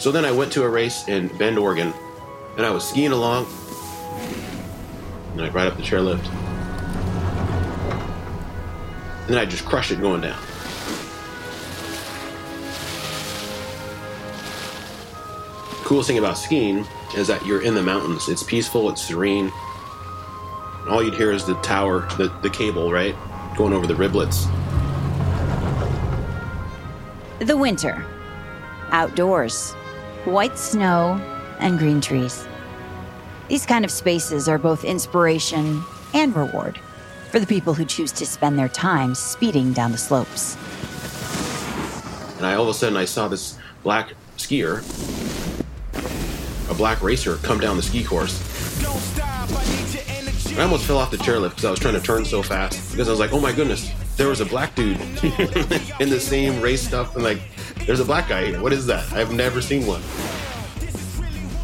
So then I went to a race in Bend, Oregon, and I was skiing along, and I'd ride up the chairlift, and then I just crushed it going down. Coolest thing about skiing is that you're in the mountains. It's peaceful, it's serene. All you'd hear is the tower, the, the cable, right? Going over the riblets. The winter. Outdoors. White snow and green trees. These kind of spaces are both inspiration and reward for the people who choose to spend their time speeding down the slopes. And I all of a sudden I saw this black skier, a black racer, come down the ski course. I almost fell off the chairlift because I was trying to turn so fast because I was like, oh my goodness, there was a black dude in the same race stuff. And like, there's a black guy here. What is that? I've never seen one.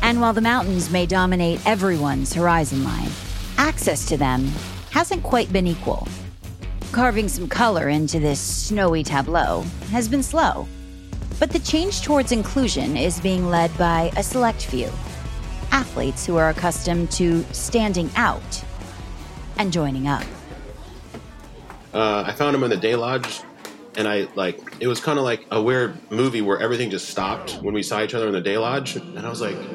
And while the mountains may dominate everyone's horizon line, access to them hasn't quite been equal. Carving some color into this snowy tableau has been slow. But the change towards inclusion is being led by a select few athletes who are accustomed to standing out and joining up. Uh, I found him in the day lodge, and I like it was kind of like a weird movie where everything just stopped when we saw each other in the day lodge, and I was like,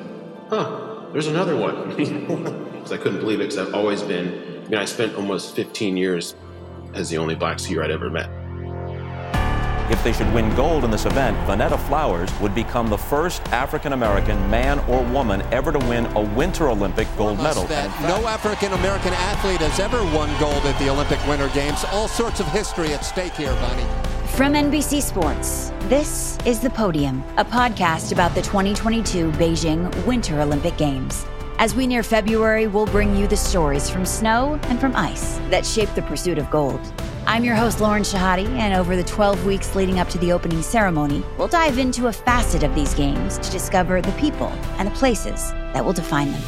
"Huh, there's another one." Because I couldn't believe it because I've always been. I mean, I spent almost 15 years as the only black skier I'd ever met. If they should win gold in this event, Vonetta Flowers would become the first African American man or woman ever to win a Winter Olympic gold medal. That no African American athlete has ever won gold at the Olympic Winter Games. All sorts of history at stake here, Bonnie. From NBC Sports, this is The Podium, a podcast about the 2022 Beijing Winter Olympic Games. As we near February, we'll bring you the stories from snow and from ice that shape the pursuit of gold. I'm your host, Lauren Shehadi, and over the 12 weeks leading up to the opening ceremony, we'll dive into a facet of these games to discover the people and the places that will define them.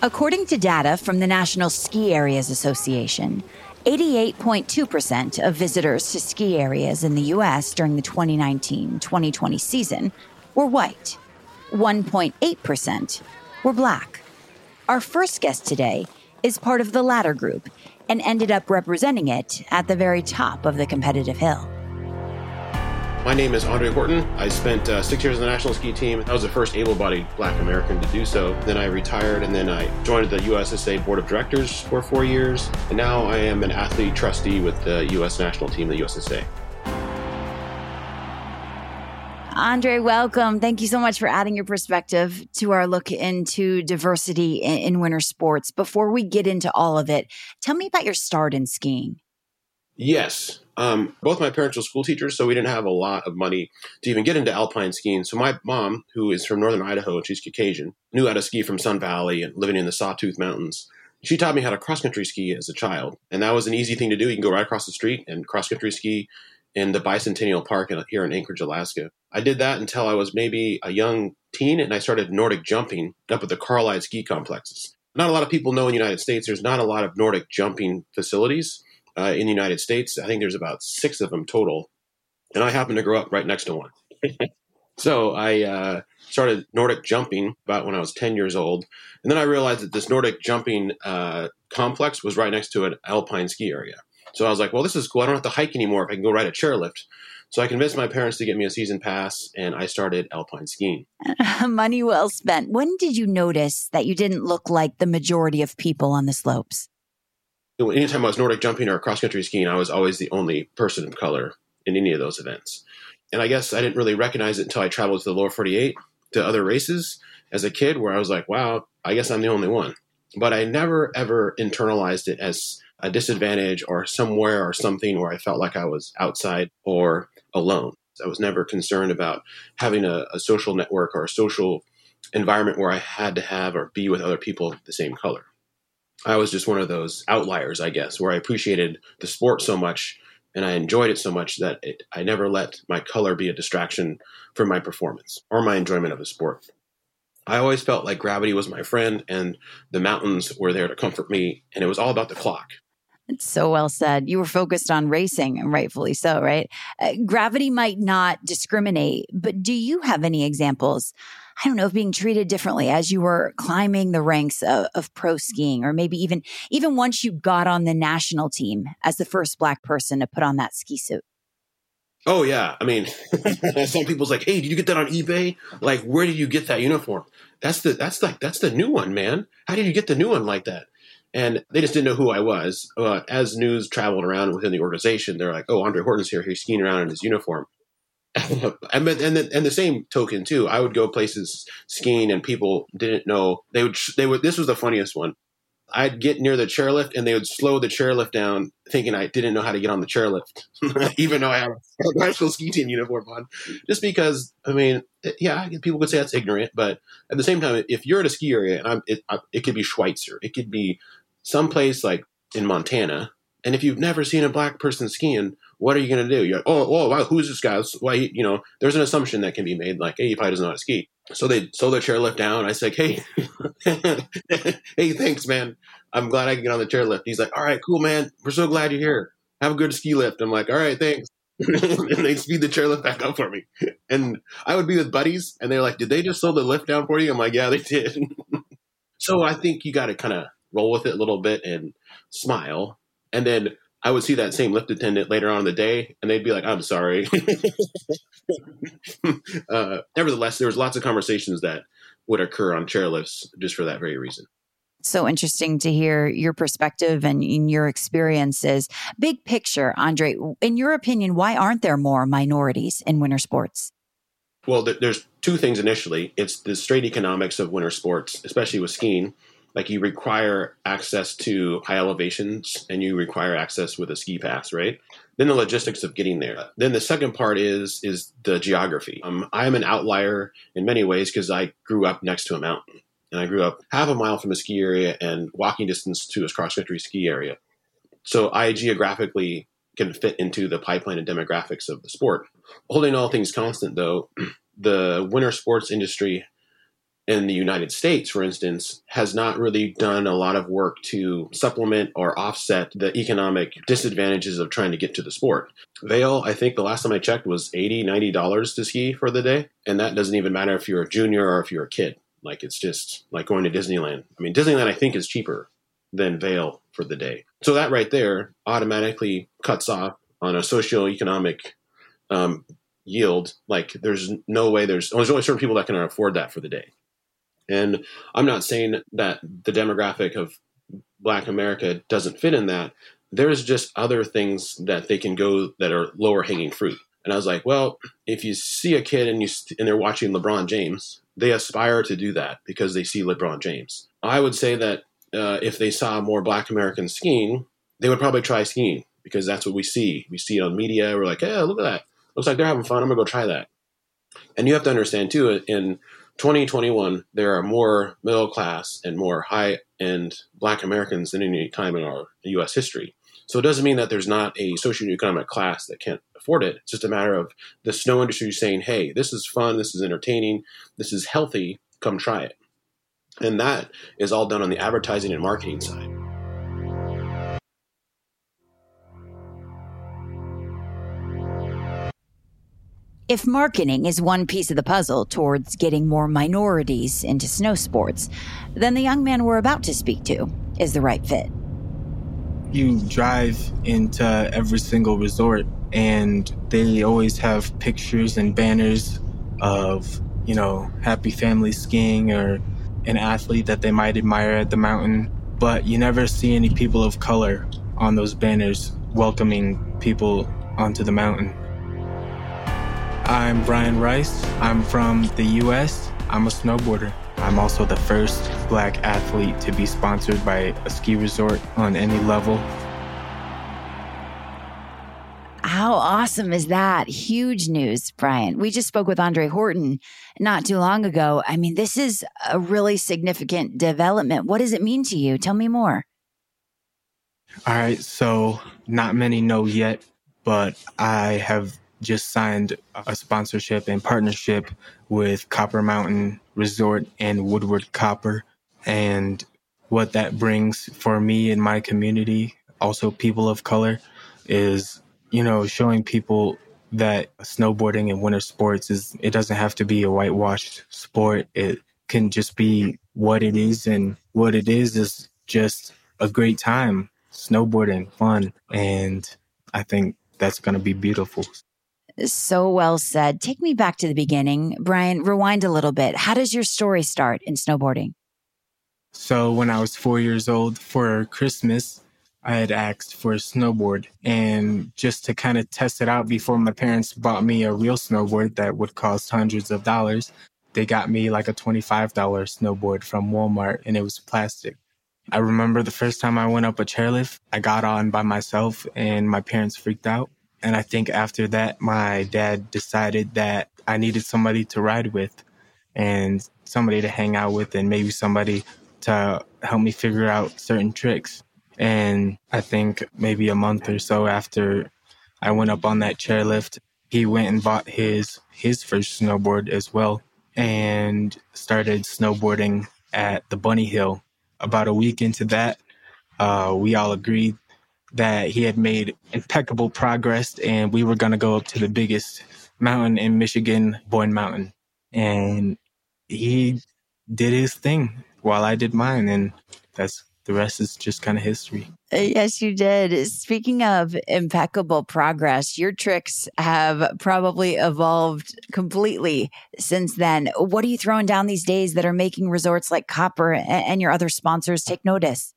According to data from the National Ski Areas Association, 88.2% of visitors to ski areas in the U.S. during the 2019 2020 season were white, 1.8% were black. Our first guest today is part of the latter group and ended up representing it at the very top of the competitive hill. My name is Andre Horton. I spent uh, six years on the national ski team. I was the first able bodied black American to do so. Then I retired and then I joined the USSA Board of Directors for four years. And now I am an athlete trustee with the U.S. national team, the USSA. Andre, welcome. Thank you so much for adding your perspective to our look into diversity in, in winter sports. Before we get into all of it, tell me about your start in skiing. Yes. Um, both my parents were school teachers, so we didn't have a lot of money to even get into alpine skiing. So my mom, who is from northern Idaho and she's Caucasian, knew how to ski from Sun Valley and living in the Sawtooth Mountains. She taught me how to cross country ski as a child, and that was an easy thing to do. You can go right across the street and cross country ski in the Bicentennial Park here in Anchorage, Alaska. I did that until I was maybe a young teen, and I started Nordic jumping up at the Carlisle ski complexes. Not a lot of people know in the United States there's not a lot of Nordic jumping facilities uh, in the United States. I think there's about six of them total, and I happen to grow up right next to one. so I uh, started Nordic jumping about when I was 10 years old, and then I realized that this Nordic jumping uh, complex was right next to an alpine ski area. So I was like, well, this is cool. I don't have to hike anymore if I can go ride a chairlift. So I convinced my parents to get me a season pass, and I started alpine skiing. Money well spent. When did you notice that you didn't look like the majority of people on the slopes? Anytime I was Nordic jumping or cross country skiing, I was always the only person of color in any of those events. And I guess I didn't really recognize it until I traveled to the lower 48 to other races as a kid, where I was like, wow, I guess I'm the only one. But I never ever internalized it as a disadvantage or somewhere or something where I felt like I was outside or alone. I was never concerned about having a, a social network or a social environment where I had to have or be with other people the same color. I was just one of those outliers, I guess, where I appreciated the sport so much and I enjoyed it so much that it, I never let my color be a distraction from my performance or my enjoyment of the sport. I always felt like gravity was my friend and the mountains were there to comfort me, and it was all about the clock. It's so well said. You were focused on racing, and rightfully so, right? Uh, gravity might not discriminate, but do you have any examples? I don't know, of being treated differently as you were climbing the ranks of, of pro skiing, or maybe even even once you got on the national team as the first black person to put on that ski suit. Oh yeah, I mean, some people's like, "Hey, did you get that on eBay? Like, where did you get that uniform? That's the that's like that's the new one, man. How did you get the new one like that?" And they just didn't know who I was. Uh, as news traveled around within the organization, they're like, "Oh, Andre Horton's here. He's skiing around in his uniform." and, and, the, and the same token too, I would go places skiing and people didn't know they would they would. This was the funniest one. I'd get near the chairlift and they would slow the chairlift down, thinking I didn't know how to get on the chairlift, even though I have a national ski team uniform on. Just because, I mean, yeah, people could say that's ignorant, but at the same time, if you're at a ski area and I'm, it, it could be Schweitzer, it could be someplace like in Montana, and if you've never seen a black person skiing, what are you going to do? You're like, oh, oh, wow, who's this guy? Why, you know, there's an assumption that can be made, like, hey, he probably doesn't know how to ski. So they slow their chairlift down. I say, hey, hey, thanks, man. I'm glad I can get on the chairlift. He's like, all right, cool, man. We're so glad you're here. Have a good ski lift. I'm like, all right, thanks. and they speed the chairlift back up for me. And I would be with buddies, and they're like, did they just slow the lift down for you? I'm like, yeah, they did. so I think you got to kind of roll with it a little bit and smile. And then I would see that same lift attendant later on in the day, and they'd be like, "I'm sorry." uh, nevertheless, there was lots of conversations that would occur on chairlifts just for that very reason. So interesting to hear your perspective and in your experiences. Big picture, Andre, in your opinion, why aren't there more minorities in winter sports? Well, there's two things initially. It's the straight economics of winter sports, especially with skiing like you require access to high elevations and you require access with a ski pass, right? Then the logistics of getting there. Then the second part is is the geography. Um, I'm an outlier in many ways because I grew up next to a mountain, and I grew up half a mile from a ski area and walking distance to a cross country ski area. So I geographically can fit into the pipeline and demographics of the sport. Holding all things constant, though, the winter sports industry in the United States, for instance, has not really done a lot of work to supplement or offset the economic disadvantages of trying to get to the sport. Vail, I think the last time I checked was $80, $90 to ski for the day. And that doesn't even matter if you're a junior or if you're a kid. Like it's just like going to Disneyland. I mean, Disneyland, I think, is cheaper than Vail for the day. So that right there automatically cuts off on a socioeconomic um, yield. Like there's no way there's, there's only certain people that can afford that for the day. And I'm not saying that the demographic of Black America doesn't fit in that. There's just other things that they can go that are lower hanging fruit. And I was like, well, if you see a kid and you and they're watching LeBron James, they aspire to do that because they see LeBron James. I would say that uh, if they saw more Black Americans skiing, they would probably try skiing because that's what we see. We see it on media. We're like, hey, look at that. Looks like they're having fun. I'm gonna go try that. And you have to understand too, in 2021, there are more middle class and more high end black Americans than any time in our US history. So it doesn't mean that there's not a socioeconomic class that can't afford it. It's just a matter of the snow industry saying, hey, this is fun, this is entertaining, this is healthy, come try it. And that is all done on the advertising and marketing side. If marketing is one piece of the puzzle towards getting more minorities into snow sports, then the young man we're about to speak to is the right fit. You drive into every single resort, and they always have pictures and banners of, you know, happy family skiing or an athlete that they might admire at the mountain. But you never see any people of color on those banners welcoming people onto the mountain. I'm Brian Rice. I'm from the US. I'm a snowboarder. I'm also the first black athlete to be sponsored by a ski resort on any level. How awesome is that? Huge news, Brian. We just spoke with Andre Horton not too long ago. I mean, this is a really significant development. What does it mean to you? Tell me more. All right. So, not many know yet, but I have just signed a sponsorship and partnership with Copper Mountain Resort and Woodward Copper. And what that brings for me and my community, also people of color, is, you know, showing people that snowboarding and winter sports is, it doesn't have to be a whitewashed sport. It can just be what it is. And what it is is just a great time, snowboarding, fun. And I think that's going to be beautiful. So well said. Take me back to the beginning. Brian, rewind a little bit. How does your story start in snowboarding? So, when I was four years old for Christmas, I had asked for a snowboard. And just to kind of test it out before my parents bought me a real snowboard that would cost hundreds of dollars, they got me like a $25 snowboard from Walmart and it was plastic. I remember the first time I went up a chairlift, I got on by myself and my parents freaked out. And I think after that, my dad decided that I needed somebody to ride with and somebody to hang out with and maybe somebody to help me figure out certain tricks. And I think maybe a month or so after I went up on that chairlift, he went and bought his his first snowboard as well and started snowboarding at the Bunny Hill. About a week into that, uh, we all agreed that he had made impeccable progress and we were going to go up to the biggest mountain in Michigan, Boyne Mountain. And he did his thing while I did mine. And that's the rest is just kind of history. Uh, yes, you did. Speaking of impeccable progress, your tricks have probably evolved completely since then. What are you throwing down these days that are making resorts like Copper and your other sponsors take notice?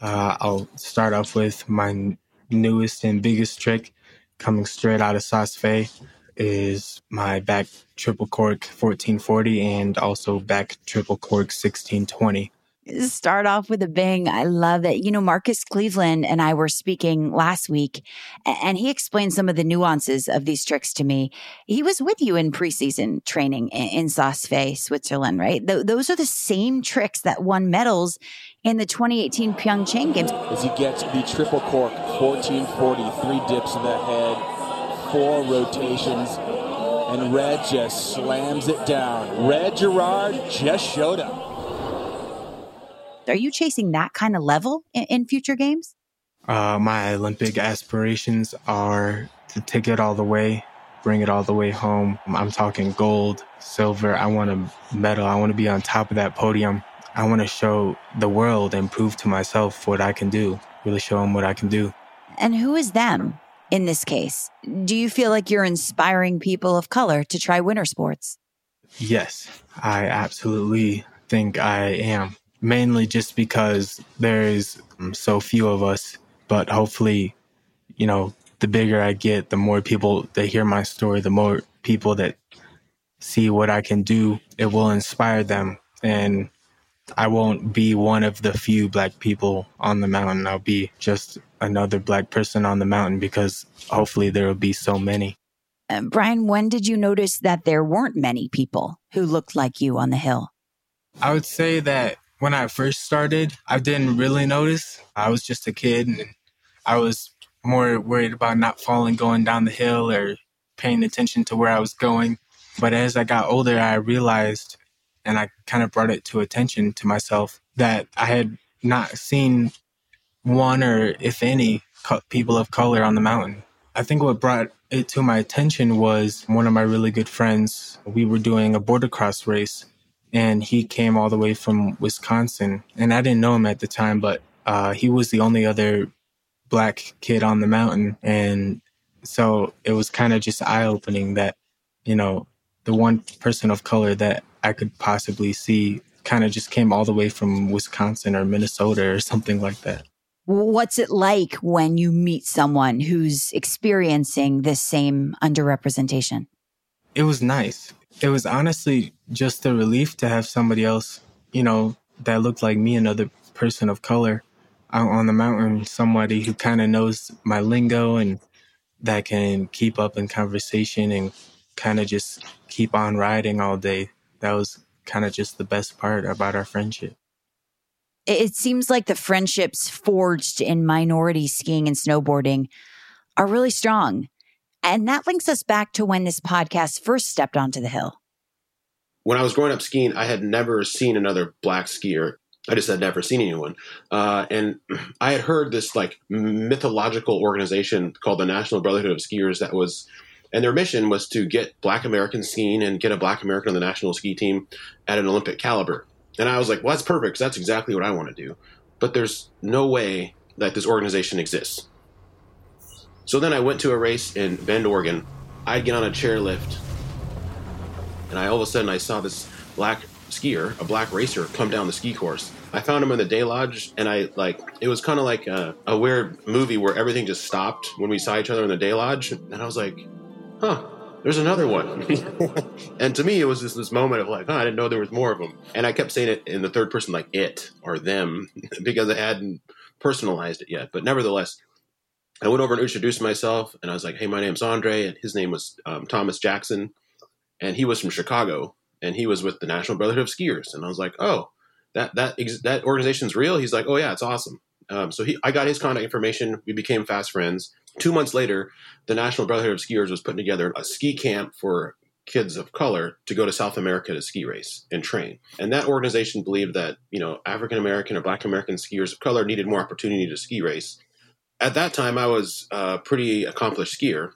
Uh, I'll start off with my newest and biggest trick coming straight out of Fee is my back triple cork 1440 and also back triple cork 1620 start off with a bang. I love it. You know, Marcus Cleveland and I were speaking last week, and he explained some of the nuances of these tricks to me. He was with you in preseason training in Saas Fee, Switzerland, right? Th- those are the same tricks that won medals in the 2018 Pyeongchang Games. As he gets the triple cork, 1440, three dips in the head, four rotations, and Red just slams it down. Red Gerard just showed up. Are you chasing that kind of level in, in future games? Uh, my Olympic aspirations are to take it all the way, bring it all the way home. I'm talking gold, silver. I want a medal. I want to be on top of that podium. I want to show the world and prove to myself what I can do, really show them what I can do. And who is them in this case? Do you feel like you're inspiring people of color to try winter sports? Yes, I absolutely think I am mainly just because there's so few of us. But hopefully, you know, the bigger I get, the more people that hear my story, the more people that see what I can do, it will inspire them. And I won't be one of the few black people on the mountain. I'll be just another black person on the mountain because hopefully there will be so many. Uh, Brian, when did you notice that there weren't many people who looked like you on the hill? I would say that when I first started, I didn't really notice. I was just a kid and I was more worried about not falling going down the hill or paying attention to where I was going. But as I got older, I realized and I kind of brought it to attention to myself that I had not seen one or if any people of color on the mountain. I think what brought it to my attention was one of my really good friends. We were doing a border cross race and he came all the way from Wisconsin. And I didn't know him at the time, but uh, he was the only other black kid on the mountain. And so it was kind of just eye opening that, you know, the one person of color that I could possibly see kind of just came all the way from Wisconsin or Minnesota or something like that. What's it like when you meet someone who's experiencing this same underrepresentation? It was nice it was honestly just a relief to have somebody else, you know, that looked like me, another person of color out on the mountain, somebody who kind of knows my lingo and that can keep up in conversation and kind of just keep on riding all day. That was kind of just the best part about our friendship. It seems like the friendships forged in minority skiing and snowboarding are really strong. And that links us back to when this podcast first stepped onto the hill. When I was growing up skiing, I had never seen another black skier. I just had never seen anyone. Uh, and I had heard this like mythological organization called the National Brotherhood of Skiers that was, and their mission was to get black Americans skiing and get a black American on the national ski team at an Olympic caliber. And I was like, well, that's perfect because that's exactly what I want to do. But there's no way that this organization exists. So then I went to a race in Bend, Oregon. I'd get on a chairlift, and I all of a sudden I saw this black skier, a black racer, come down the ski course. I found him in the day lodge, and I like it was kind of like a, a weird movie where everything just stopped when we saw each other in the day lodge, and I was like, "Huh." There's another one. and to me, it was just this moment of like, oh, I didn't know there was more of them. And I kept saying it in the third person, like it or them, because I hadn't personalized it yet. But nevertheless, I went over and introduced myself, and I was like, "Hey, my name's Andre," and his name was um, Thomas Jackson, and he was from Chicago, and he was with the National Brotherhood of Skiers, and I was like, "Oh, that that that organization's real." He's like, "Oh yeah, it's awesome." Um, so he, I got his contact information. We became fast friends. Two months later, the National Brotherhood of Skiers was putting together a ski camp for kids of color to go to South America to ski race and train. And that organization believed that, you know, African American or Black American skiers of color needed more opportunity to ski race. At that time, I was a pretty accomplished skier,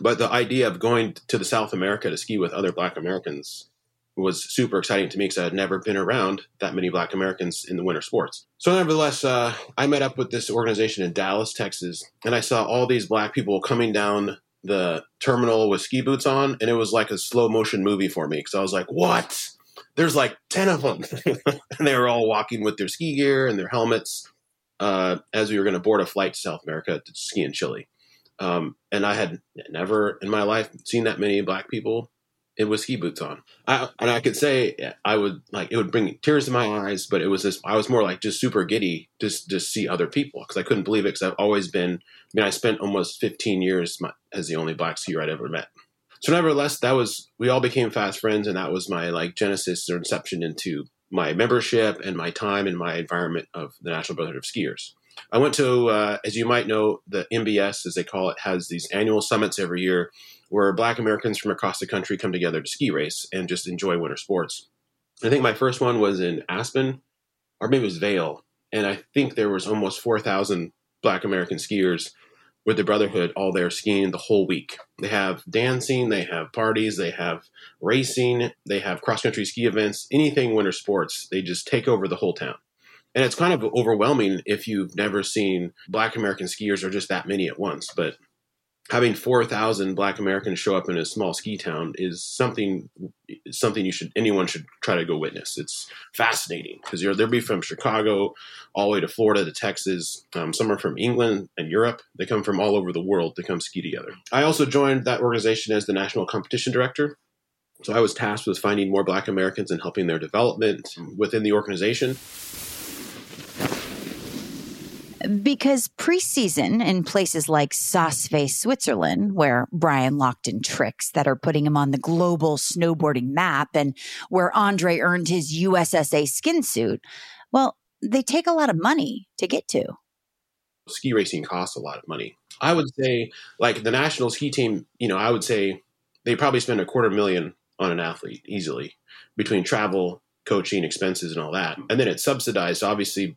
but the idea of going to the South America to ski with other Black Americans was super exciting to me because I had never been around that many Black Americans in the winter sports. So, nevertheless, uh, I met up with this organization in Dallas, Texas, and I saw all these Black people coming down the terminal with ski boots on, and it was like a slow motion movie for me because I was like, "What?" There's like ten of them, and they were all walking with their ski gear and their helmets uh, as we were going to board a flight to South America to ski in Chile. Um, and I had never in my life seen that many black people it was ski boots on. I, and I could say I would like it would bring tears to my eyes, but it was just I was more like just super giddy just to see other people because I couldn't believe it because I've always been. I mean, I spent almost 15 years my, as the only black skier I'd ever met. So, nevertheless, that was we all became fast friends, and that was my like genesis or inception into my membership and my time and my environment of the National Brotherhood of Skiers. I went to, uh, as you might know, the NBS, as they call it, has these annual summits every year where Black Americans from across the country come together to ski race and just enjoy winter sports. I think my first one was in Aspen, or maybe it was Vail, and I think there was almost 4,000 Black American skiers with the Brotherhood all there skiing the whole week. They have dancing, they have parties, they have racing, they have cross country ski events, anything winter sports. They just take over the whole town. And it's kind of overwhelming if you've never seen Black American skiers or just that many at once. But having 4,000 black Americans show up in a small ski town is something something you should anyone should try to go witness. It's fascinating because you're they'll be from Chicago all the way to Florida to Texas. Um, some are from England and Europe. They come from all over the world to come ski together. I also joined that organization as the national competition director. So I was tasked with finding more black Americans and helping their development within the organization because preseason in places like Saas-Fee, Switzerland, where Brian locked in tricks that are putting him on the global snowboarding map and where Andre earned his USSA skin suit, well, they take a lot of money to get to. Ski racing costs a lot of money. I would say, like the national ski team, you know, I would say they probably spend a quarter million on an athlete easily between travel, coaching, expenses, and all that. And then it's subsidized, obviously,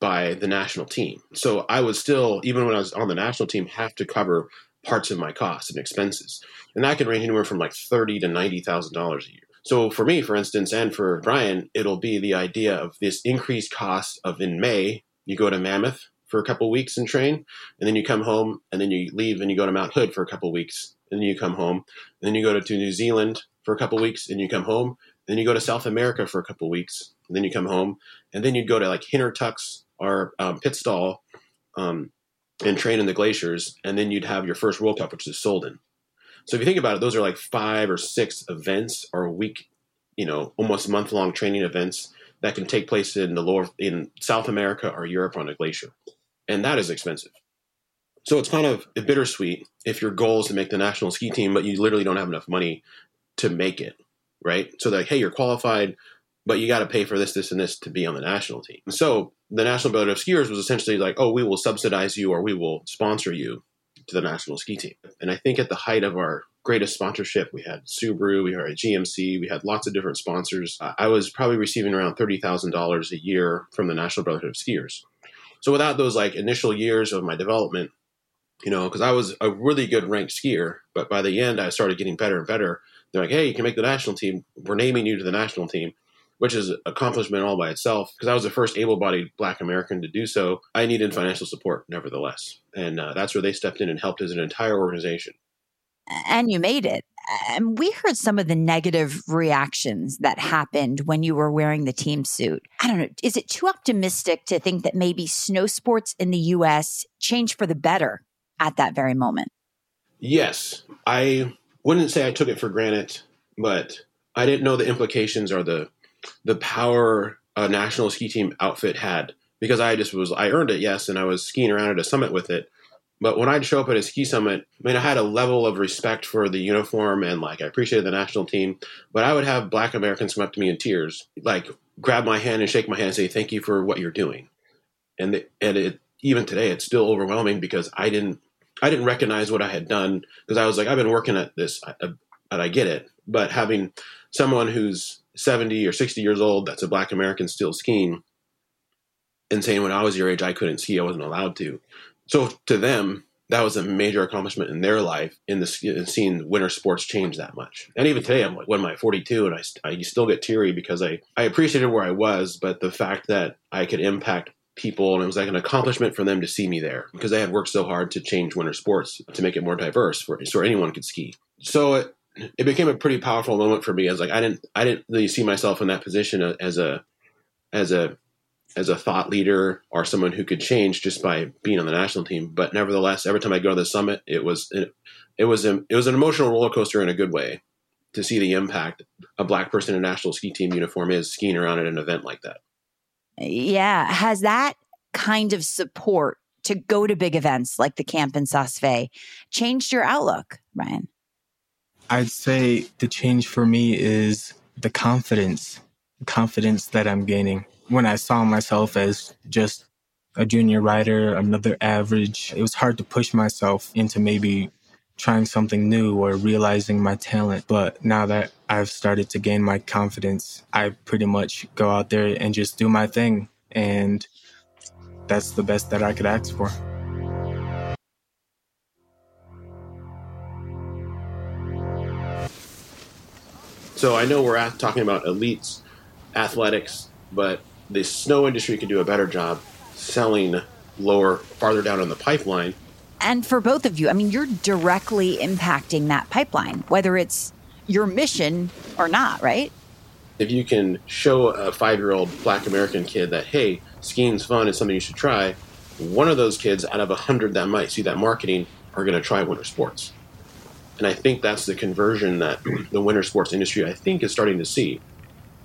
by the national team. So I was still, even when I was on the national team, have to cover parts of my costs and expenses, and that can range anywhere from like thirty to ninety thousand dollars a year. So for me, for instance, and for Brian, it'll be the idea of this increased cost of in May you go to Mammoth for a couple weeks and train, and then you come home, and then you leave and you go to Mount Hood for a couple weeks, and then you come home, and then you go to New Zealand for a couple weeks, and you come home, then you go to South America for a couple weeks, and then you come home, and then you'd go to like Hintertux our um, Pitztal um, and train in the glaciers, and then you'd have your first World Cup, which is Solden. So if you think about it, those are like five or six events or a week, you know, almost month long training events that can take place in the lower in South America or Europe on a glacier, and that is expensive. So it's kind of a bittersweet if your goal is to make the national ski team, but you literally don't have enough money to make it, right? So like, hey, you're qualified, but you got to pay for this, this, and this to be on the national team. So the National Brotherhood of Skiers was essentially like, oh, we will subsidize you or we will sponsor you to the national ski team. And I think at the height of our greatest sponsorship, we had Subaru, we had GMC, we had lots of different sponsors. I was probably receiving around $30,000 a year from the National Brotherhood of Skiers. So without those like initial years of my development, you know, because I was a really good ranked skier, but by the end I started getting better and better. They're like, hey, you can make the national team. We're naming you to the national team which is an accomplishment all by itself. Because I was the first able-bodied Black American to do so, I needed financial support, nevertheless, and uh, that's where they stepped in and helped as an entire organization. And you made it. And we heard some of the negative reactions that happened when you were wearing the team suit. I don't know. Is it too optimistic to think that maybe snow sports in the U.S. changed for the better at that very moment? Yes. I wouldn't say I took it for granted, but I didn't know the implications or the the power a national ski team outfit had because I just was I earned it, yes, and I was skiing around at a summit with it. But when I'd show up at a ski summit, I mean, I had a level of respect for the uniform and like I appreciated the national team. But I would have Black Americans come up to me in tears, like grab my hand and shake my hand and say, "Thank you for what you're doing." And the, and it even today, it's still overwhelming because I didn't I didn't recognize what I had done because I was like, I've been working at this, and I get it. But having someone who's 70 or 60 years old that's a black American still skiing and saying when I was your age I couldn't ski, I wasn't allowed to. So to them, that was a major accomplishment in their life in the in seeing winter sports change that much. And even today, I'm like, what am I, 42, and I, I still get teary because I I appreciated where I was, but the fact that I could impact people and it was like an accomplishment for them to see me there because I had worked so hard to change winter sports to make it more diverse for so anyone could ski. So it, it became a pretty powerful moment for me as like I didn't I didn't really see myself in that position as a as a as a thought leader or someone who could change just by being on the national team. But nevertheless, every time I go to the summit, it was it, it was a, it was an emotional roller coaster in a good way to see the impact a black person in a national ski team uniform is skiing around at an event like that. Yeah, has that kind of support to go to big events like the camp in Saas-Fee changed your outlook, Brian? I'd say the change for me is the confidence, confidence that I'm gaining. When I saw myself as just a junior writer, another average, it was hard to push myself into maybe trying something new or realizing my talent. But now that I've started to gain my confidence, I pretty much go out there and just do my thing. And that's the best that I could ask for. So I know we're talking about elites, athletics, but the snow industry could do a better job selling lower, farther down in the pipeline. And for both of you, I mean, you're directly impacting that pipeline, whether it's your mission or not, right? If you can show a five year old black American kid that, hey, skiing's fun, it's something you should try, one of those kids out of a hundred that might see that marketing are going to try winter sports. And I think that's the conversion that the winter sports industry, I think, is starting to see.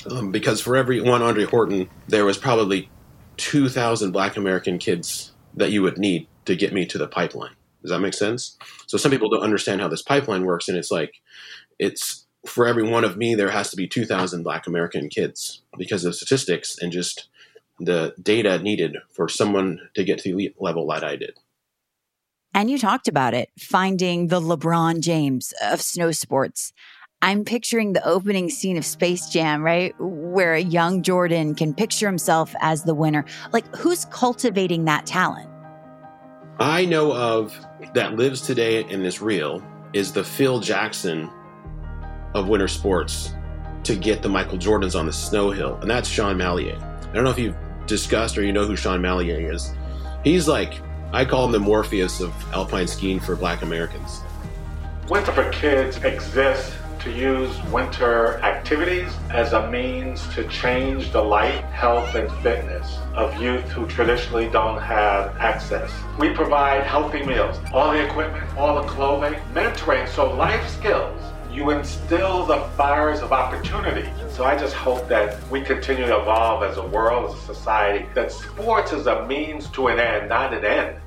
Um, because for every one Andre Horton, there was probably 2,000 black American kids that you would need to get me to the pipeline. Does that make sense? So some people don't understand how this pipeline works. And it's like, it's for every one of me, there has to be 2,000 black American kids because of statistics and just the data needed for someone to get to the elite level that I did. And you talked about it, finding the LeBron James of snow sports. I'm picturing the opening scene of Space Jam, right? Where a young Jordan can picture himself as the winner. Like, who's cultivating that talent? I know of that lives today and is real is the Phil Jackson of winter sports to get the Michael Jordans on the snow hill, and that's Sean Mallier. I don't know if you've discussed or you know who Sean Mallier is. He's like I call him the Morpheus of alpine skiing for black Americans. Winter for Kids exists to use winter activities as a means to change the life, health, and fitness of youth who traditionally don't have access. We provide healthy meals, all the equipment, all the clothing, mentoring, so life skills you instill the fires of opportunity. So I just hope that we continue to evolve as a world, as a society, that sports is a means to an end, not an end.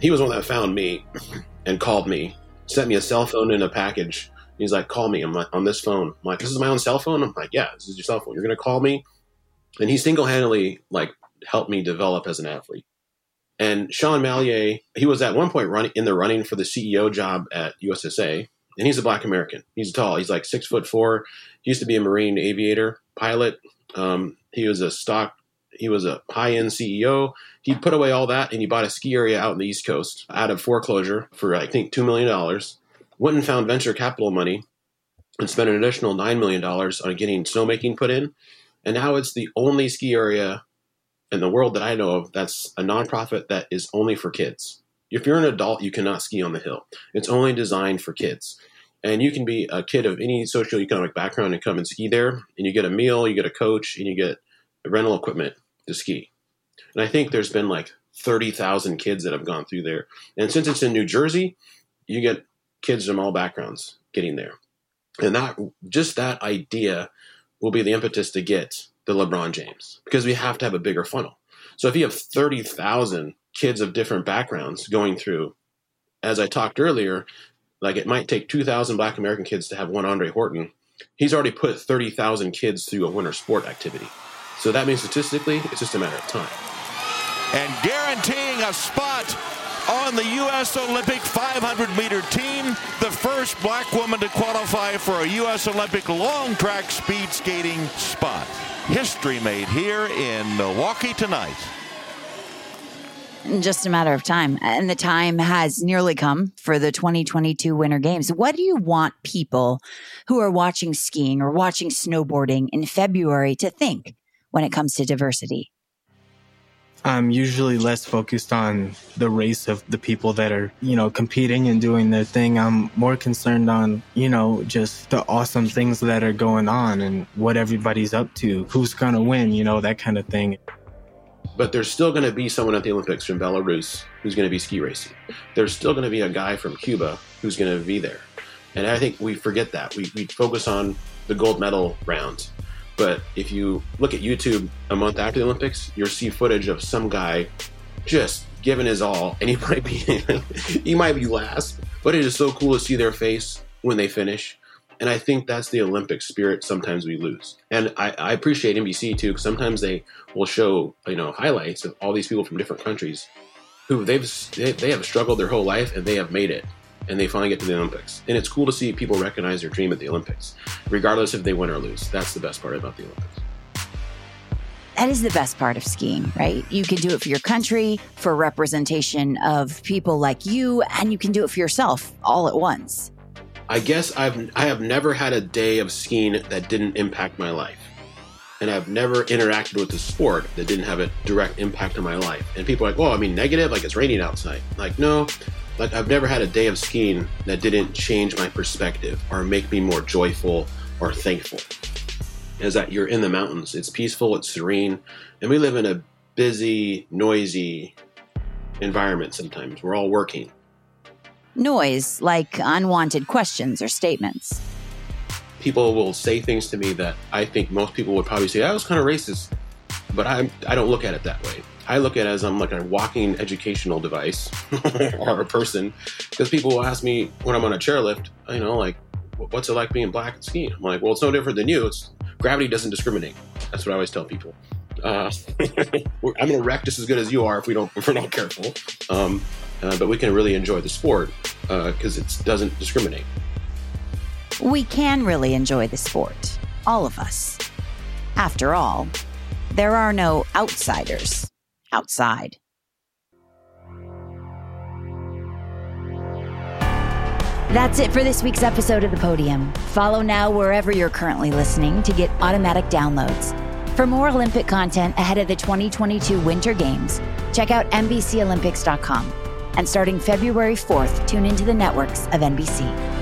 He was one that found me and called me, sent me a cell phone in a package. He's like, call me. I'm like, on this phone. I'm like, this is my own cell phone? I'm like, yeah, this is your cell phone. You're to call me? And he single handedly, like, helped me develop as an athlete. And Sean Mallier, he was at one point running in the running for the CEO job at USSA, and he's a black American. He's tall. He's like six foot four. He used to be a Marine aviator pilot. Um, he was a stock. He was a high end CEO. He put away all that and he bought a ski area out in the East Coast out of foreclosure for I think two million dollars. Went and found venture capital money and spent an additional $9 million on getting snowmaking put in. And now it's the only ski area in the world that I know of that's a nonprofit that is only for kids. If you're an adult, you cannot ski on the hill. It's only designed for kids. And you can be a kid of any socioeconomic background and come and ski there, and you get a meal, you get a coach, and you get rental equipment to ski. And I think there's been like 30,000 kids that have gone through there. And since it's in New Jersey, you get kids from all backgrounds getting there. And that just that idea will be the impetus to get the LeBron James because we have to have a bigger funnel. So if you have 30,000 kids of different backgrounds going through, as I talked earlier, like it might take 2,000 black American kids to have one Andre Horton. He's already put 30,000 kids through a winter sport activity. So that means statistically, it's just a matter of time. And guaranteeing a spot on the U.S. Olympic 500 meter team, the first black woman to qualify for a U.S. Olympic long track speed skating spot. History made here in Milwaukee tonight. Just a matter of time. And the time has nearly come for the 2022 Winter Games. What do you want people who are watching skiing or watching snowboarding in February to think when it comes to diversity? I'm usually less focused on the race of the people that are, you know, competing and doing their thing. I'm more concerned on, you know, just the awesome things that are going on and what everybody's up to, who's going to win, you know, that kind of thing. But there's still going to be someone at the Olympics from Belarus who's going to be ski racing. There's still going to be a guy from Cuba who's going to be there. And I think we forget that. We, we focus on the gold medal rounds but if you look at YouTube a month after the Olympics, you'll see footage of some guy just giving his all, and he might be he might be last, but it is so cool to see their face when they finish. And I think that's the Olympic spirit. Sometimes we lose, and I, I appreciate NBC too. Because sometimes they will show you know highlights of all these people from different countries who they've they, they have struggled their whole life and they have made it and they finally get to the Olympics. And it's cool to see people recognize their dream at the Olympics, regardless if they win or lose. That's the best part about the Olympics. That is the best part of skiing, right? You can do it for your country, for representation of people like you, and you can do it for yourself all at once. I guess I've I have never had a day of skiing that didn't impact my life. And I've never interacted with the sport that didn't have a direct impact on my life. And people are like, oh, I mean, negative, like it's raining outside. Like, no, like I've never had a day of skiing that didn't change my perspective or make me more joyful or thankful. Is that you're in the mountains. It's peaceful, it's serene, and we live in a busy, noisy environment sometimes. We're all working. Noise, like unwanted questions or statements. People will say things to me that I think most people would probably say, that was kind of racist, but I, I don't look at it that way. I look at it as I'm like a walking educational device or a person because people will ask me when I'm on a chairlift, you know, like, what's it like being black and skiing? I'm like, well, it's no different than you. It's gravity doesn't discriminate. That's what I always tell people. Uh, I'm gonna wreck just as good as you are if we don't if we're not careful. Um, uh, but we can really enjoy the sport because uh, it doesn't discriminate. We can really enjoy the sport, all of us. After all, there are no outsiders outside. That's it for this week's episode of The Podium. Follow now wherever you're currently listening to get automatic downloads. For more Olympic content ahead of the 2022 Winter Games, check out NBCOlympics.com. And starting February 4th, tune into the networks of NBC.